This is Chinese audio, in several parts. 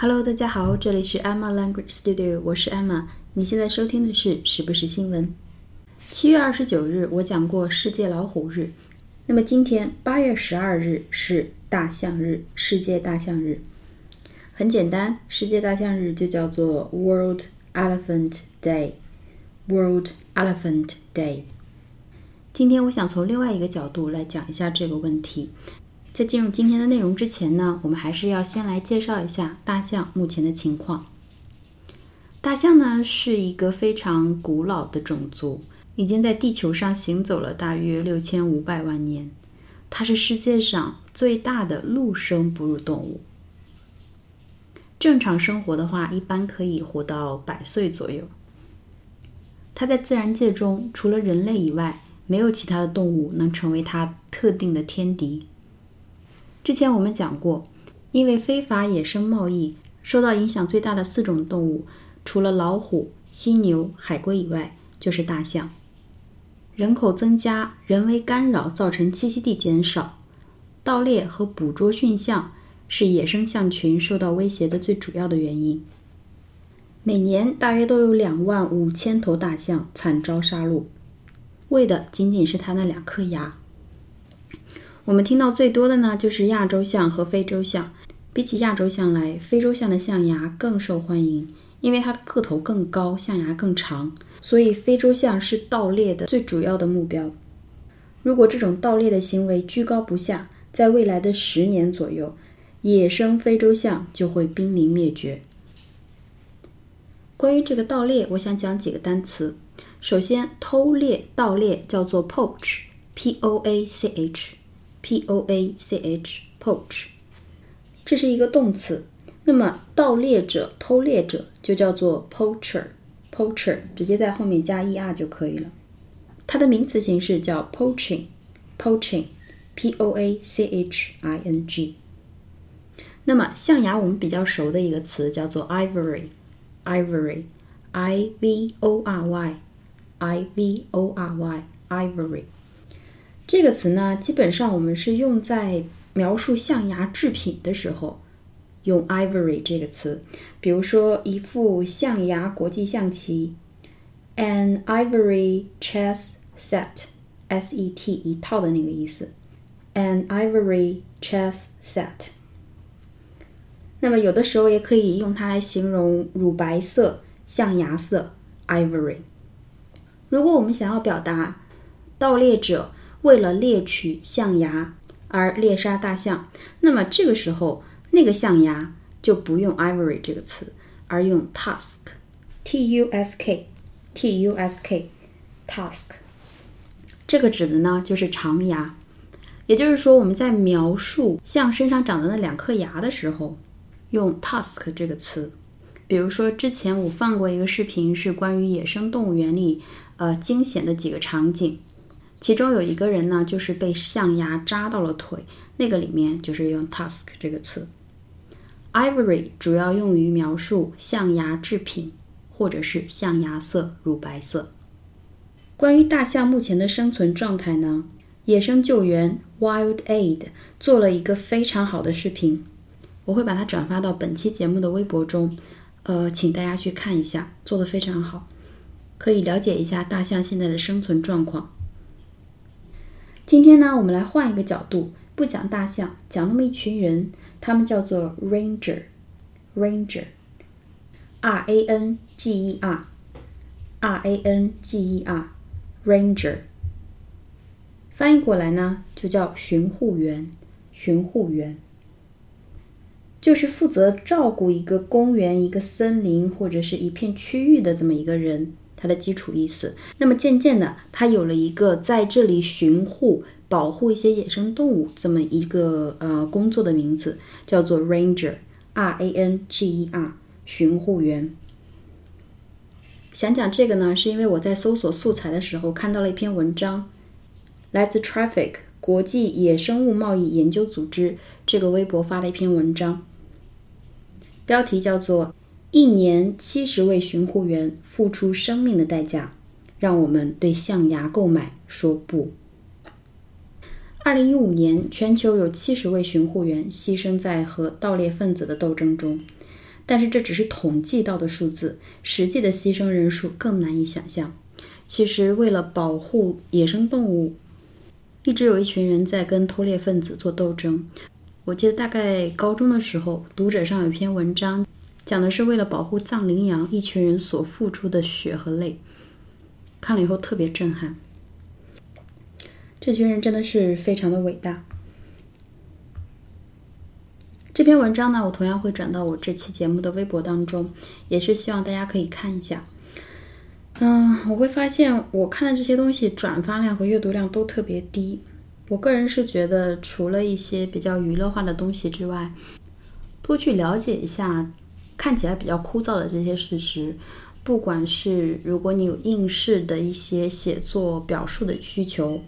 Hello，大家好，这里是 Emma Language Studio，我是 Emma。你现在收听的是时不时新闻。七月二十九日，我讲过世界老虎日。那么今天八月十二日是大象日，世界大象日。很简单，世界大象日就叫做 World Elephant Day。World Elephant Day。今天我想从另外一个角度来讲一下这个问题。在进入今天的内容之前呢，我们还是要先来介绍一下大象目前的情况。大象呢是一个非常古老的种族，已经在地球上行走了大约六千五百万年。它是世界上最大的陆生哺乳动物。正常生活的话，一般可以活到百岁左右。它在自然界中，除了人类以外，没有其他的动物能成为它特定的天敌。之前我们讲过，因为非法野生贸易受到影响最大的四种动物，除了老虎、犀牛、海龟以外，就是大象。人口增加、人为干扰造成栖息地减少，盗猎和捕捉驯象是野生象群受到威胁的最主要的原因。每年大约都有两万五千头大象惨遭杀戮，为的仅仅是它那两颗牙。我们听到最多的呢，就是亚洲象和非洲象。比起亚洲象来，非洲象的象牙更受欢迎，因为它的个头更高，象牙更长，所以非洲象是盗猎的最主要的目标。如果这种盗猎的行为居高不下，在未来的十年左右，野生非洲象就会濒临灭绝。关于这个盗猎，我想讲几个单词。首先，偷猎、盗猎叫做 poach，p-o-a-c-h。P O A C H，poach，这是一个动词。那么盗猎者、偷猎者就叫做 poacher，poacher 直接在后面加 er 就可以了。它的名词形式叫 poaching，poaching，P O A C H I N G。那么象牙我们比较熟的一个词叫做 ivory，ivory，I V O R Y，I V O R Y，ivory。这个词呢，基本上我们是用在描述象牙制品的时候，用 ivory 这个词。比如说，一副象牙国际象棋，an ivory chess set，S-E-T 一套的那个意思，an ivory chess set。那么有的时候也可以用它来形容乳白色、象牙色，ivory。如果我们想要表达盗猎者。为了猎取象牙而猎杀大象，那么这个时候那个象牙就不用 ivory 这个词，而用 tusk，t-u-s-k，t-u-s-k，tusk。这个指的呢就是长牙。也就是说，我们在描述象身上长的那两颗牙的时候，用 tusk 这个词。比如说，之前我放过一个视频，是关于野生动物园里呃惊险的几个场景。其中有一个人呢，就是被象牙扎到了腿，那个里面就是用 tusk 这个词。ivory 主要用于描述象牙制品，或者是象牙色、乳白色。关于大象目前的生存状态呢，野生救援 Wild Aid 做了一个非常好的视频，我会把它转发到本期节目的微博中，呃，请大家去看一下，做的非常好，可以了解一下大象现在的生存状况。今天呢，我们来换一个角度，不讲大象，讲那么一群人，他们叫做 ranger，ranger，r a n g e r，r a n g e r，ranger，翻译过来呢，就叫巡护员，巡护员，就是负责照顾一个公园、一个森林或者是一片区域的这么一个人。它的基础意思，那么渐渐的，它有了一个在这里巡护、保护一些野生动物这么一个呃工作的名字，叫做 ranger，r a n g e r，巡护员。想讲这个呢，是因为我在搜索素材的时候看到了一篇文章，来自 Traffic 国际野生物贸易研究组织这个微博发的一篇文章，标题叫做。一年七十位巡护员付出生命的代价，让我们对象牙购买说不。二零一五年，全球有七十位巡护员牺牲在和盗猎分子的斗争中。但是这只是统计到的数字，实际的牺牲人数更难以想象。其实，为了保护野生动物，一直有一群人在跟偷猎分子做斗争。我记得大概高中的时候，读者上有一篇文章，讲的是为了保护藏羚羊，一群人所付出的血和泪。看了以后特别震撼，这群人真的是非常的伟大。这篇文章呢，我同样会转到我这期节目的微博当中，也是希望大家可以看一下。嗯，我会发现我看的这些东西转发量和阅读量都特别低。我个人是觉得，除了一些比较娱乐化的东西之外，多去了解一下看起来比较枯燥的这些事实。不管是如果你有应试的一些写作表述的需求，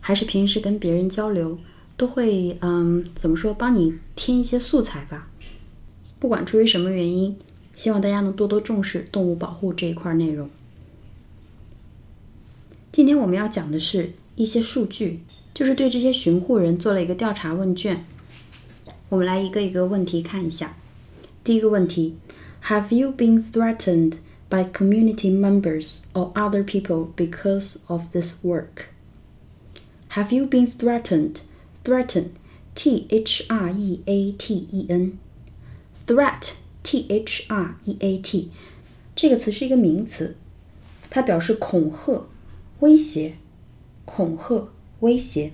还是平时跟别人交流，都会嗯怎么说帮你添一些素材吧。不管出于什么原因，希望大家能多多重视动物保护这一块内容。今天我们要讲的是一些数据，就是对这些巡护人做了一个调查问卷。我们来一个一个问题看一下。第一个问题。Have you been threatened by community members or other people because of this work? Have you been threatened? Threaten, T H R E A T E N. Threat, T H R E A T，这个词是一个名词，它表示恐吓、威胁、恐吓、威胁。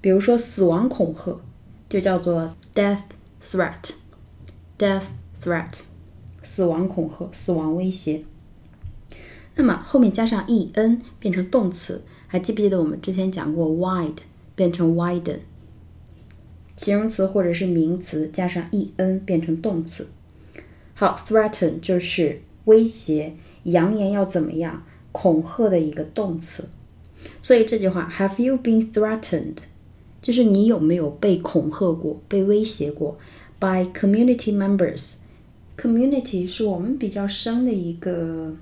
比如说死亡恐吓，就叫做 death Death。threat，死亡恐吓、死亡威胁。那么后面加上 e n 变成动词，还记不记得我们之前讲过 wide 变成 widen？形容词或者是名词加上 e n 变成动词。好，threaten 就是威胁、扬言要怎么样、恐吓的一个动词。所以这句话 Have you been threatened？就是你有没有被恐吓过、被威胁过 ？By community members。Community 是我们比较深的一个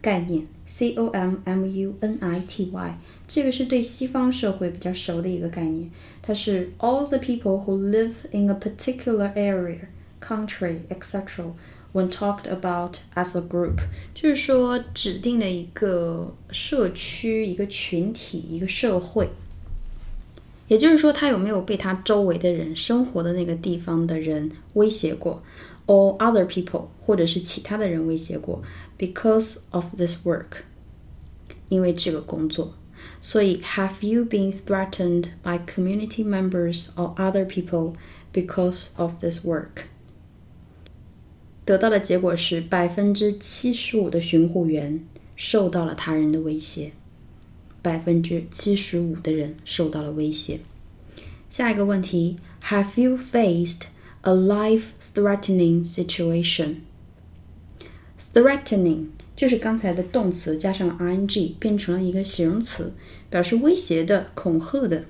概念，C O M M U N I T Y，这个是对西方社会比较熟的一个概念。它是 all the people who live in a particular area, country, etc. When talked about as a group，就是说指定的一个社区、一个群体、一个社会。 也就是说，他有没有被他周围的人、生活的那个地方的人威胁过？or other people，或者是其他的人威胁过，because of this work，因为这个工作。所以，Have you been threatened by community members or other people because of this work？得到的结果是百分之七十五的巡护员受到了他人的威胁， 百分之七十五的人受到了威胁。下一个问题，Have you faced a life threatening situation. Threatening 就是刚才的动词加上了 ing 变成了一个形容词，表示威胁的、恐吓的。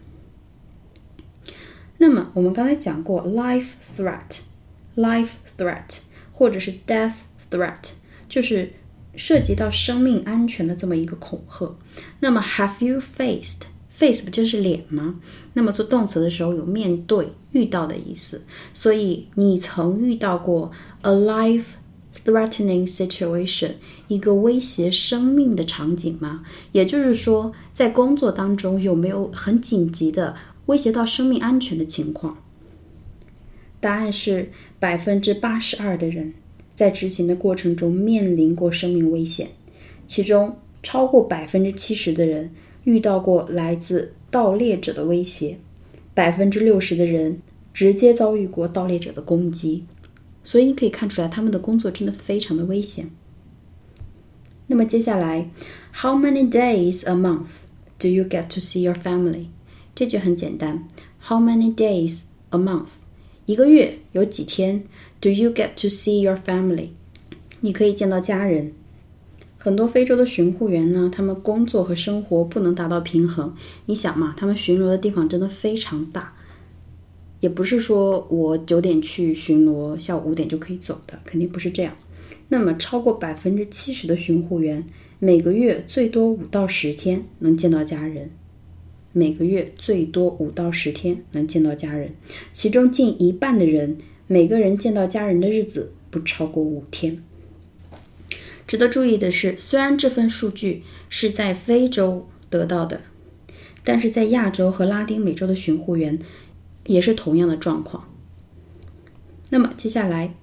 那么我们刚才讲过 life threat，life threat 或者是 death threat，就是涉及到生命安全的这么一个恐吓。那么 have you faced face 不就是脸吗？那么做动词的时候有面对、遇到的意思，所以你曾遇到过 a life-threatening situation 一个威胁生命的场景吗？也就是说，在工作当中有没有很紧急的威胁到生命安全的情况？答案是百分之八十二的人在执行的过程中面临过生命危险，其中超过百分之七十的人。遇到过来自盗猎者的威胁，百分之六十的人直接遭遇过盗猎者的攻击，所以你可以看出来他们的工作真的非常的危险。那么接下来，How many days a month do you get to see your family？这就很简单，How many days a month？一个月有几天？Do you get to see your family？你可以见到家人。很多非洲的巡护员呢，他们工作和生活不能达到平衡。你想嘛，他们巡逻的地方真的非常大，也不是说我九点去巡逻，下午五点就可以走的，肯定不是这样。那么，超过百分之七十的巡护员每个月最多五到十天能见到家人，每个月最多五到十天能见到家人，其中近一半的人每个人见到家人的日子不超过五天。值得注意的是，虽然这份数据是在非洲得到的，但是在亚洲和拉丁美洲的巡护员也是同样的状况。那么接下来，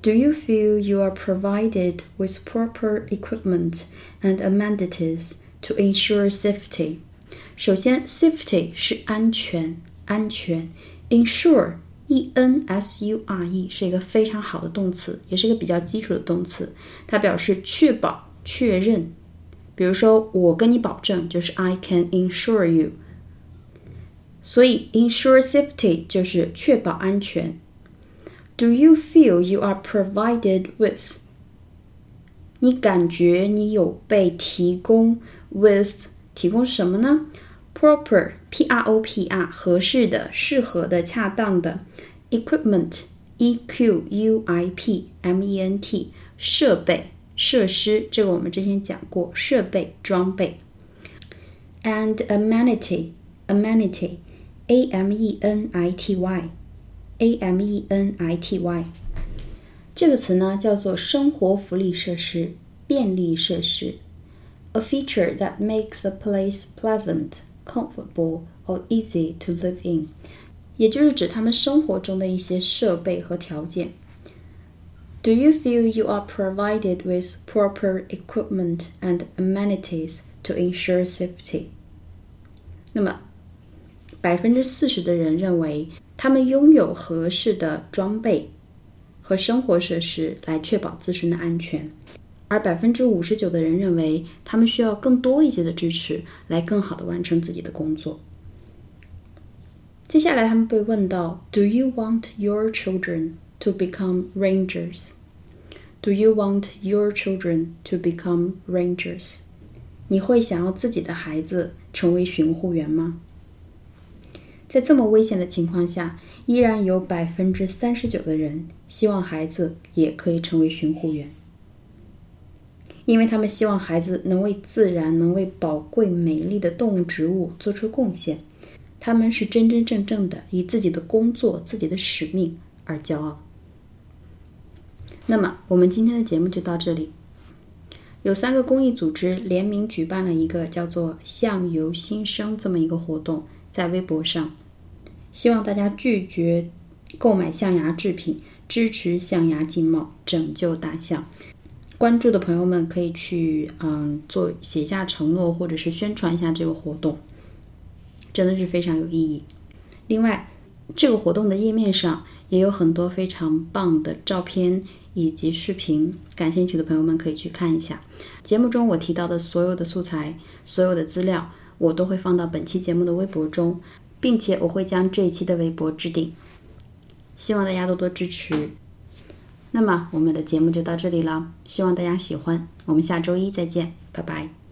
Do you feel you are provided with proper equipment and amenities to ensure safety？首先，safety 是安全，安全；ensure e n s u r e 是一个非常好的动词，也是一个比较基础的动词，它表示确保、确认。比如说，我跟你保证，就是 I can ensure you。所以，ensure safety 就是确保安全。Do you feel you are provided with？你感觉你有被提供 with 提供什么呢 ？Proper p r o p r 合适的、适合的、恰当的 equipment e q u i p m e n t 设备、设施，这个我们之前讲过，设备、装备。And amenity amenity a m e n i t y a m e n i t y 这个词呢叫做生活福利设施、便利设施，a feature that makes a place pleasant, comfortable or easy to live in，也就是指他们生活中的一些设备和条件。Do you feel you are provided with proper equipment and amenities to ensure safety？那么，百分之四十的人认为他们拥有合适的装备和生活设施来确保自身的安全， 而百分之五十九的人认为他们需要更多一些的支持来更好的完成自己的工作。接下来他们被问到：Do you want your children to become rangers? Do you want your children to become rangers? 你会想要自己的孩子成为巡护员吗？在这么危险的情况下，依然有百分之三十九的人希望孩子也可以成为巡护员，因为他们希望孩子能为自然、能为宝贵美丽的动物、植物做出贡献。他们是真真正正的以自己的工作、自己的使命而骄傲。那么，我们今天的节目就到这里。有三个公益组织联名举办了一个叫做“相由心生”这么一个活动。在微博上，希望大家拒绝购买象牙制品，支持象牙经贸，拯救大象。关注的朋友们可以去嗯做写下承诺，或者是宣传一下这个活动，真的是非常有意义。另外，这个活动的页面上也有很多非常棒的照片以及视频，感兴趣的朋友们可以去看一下。节目中我提到的所有的素材，所有的资料。我都会放到本期节目的微博中，并且我会将这一期的微博置顶，希望大家多多支持。那么我们的节目就到这里了，希望大家喜欢，我们下周一再见，拜拜。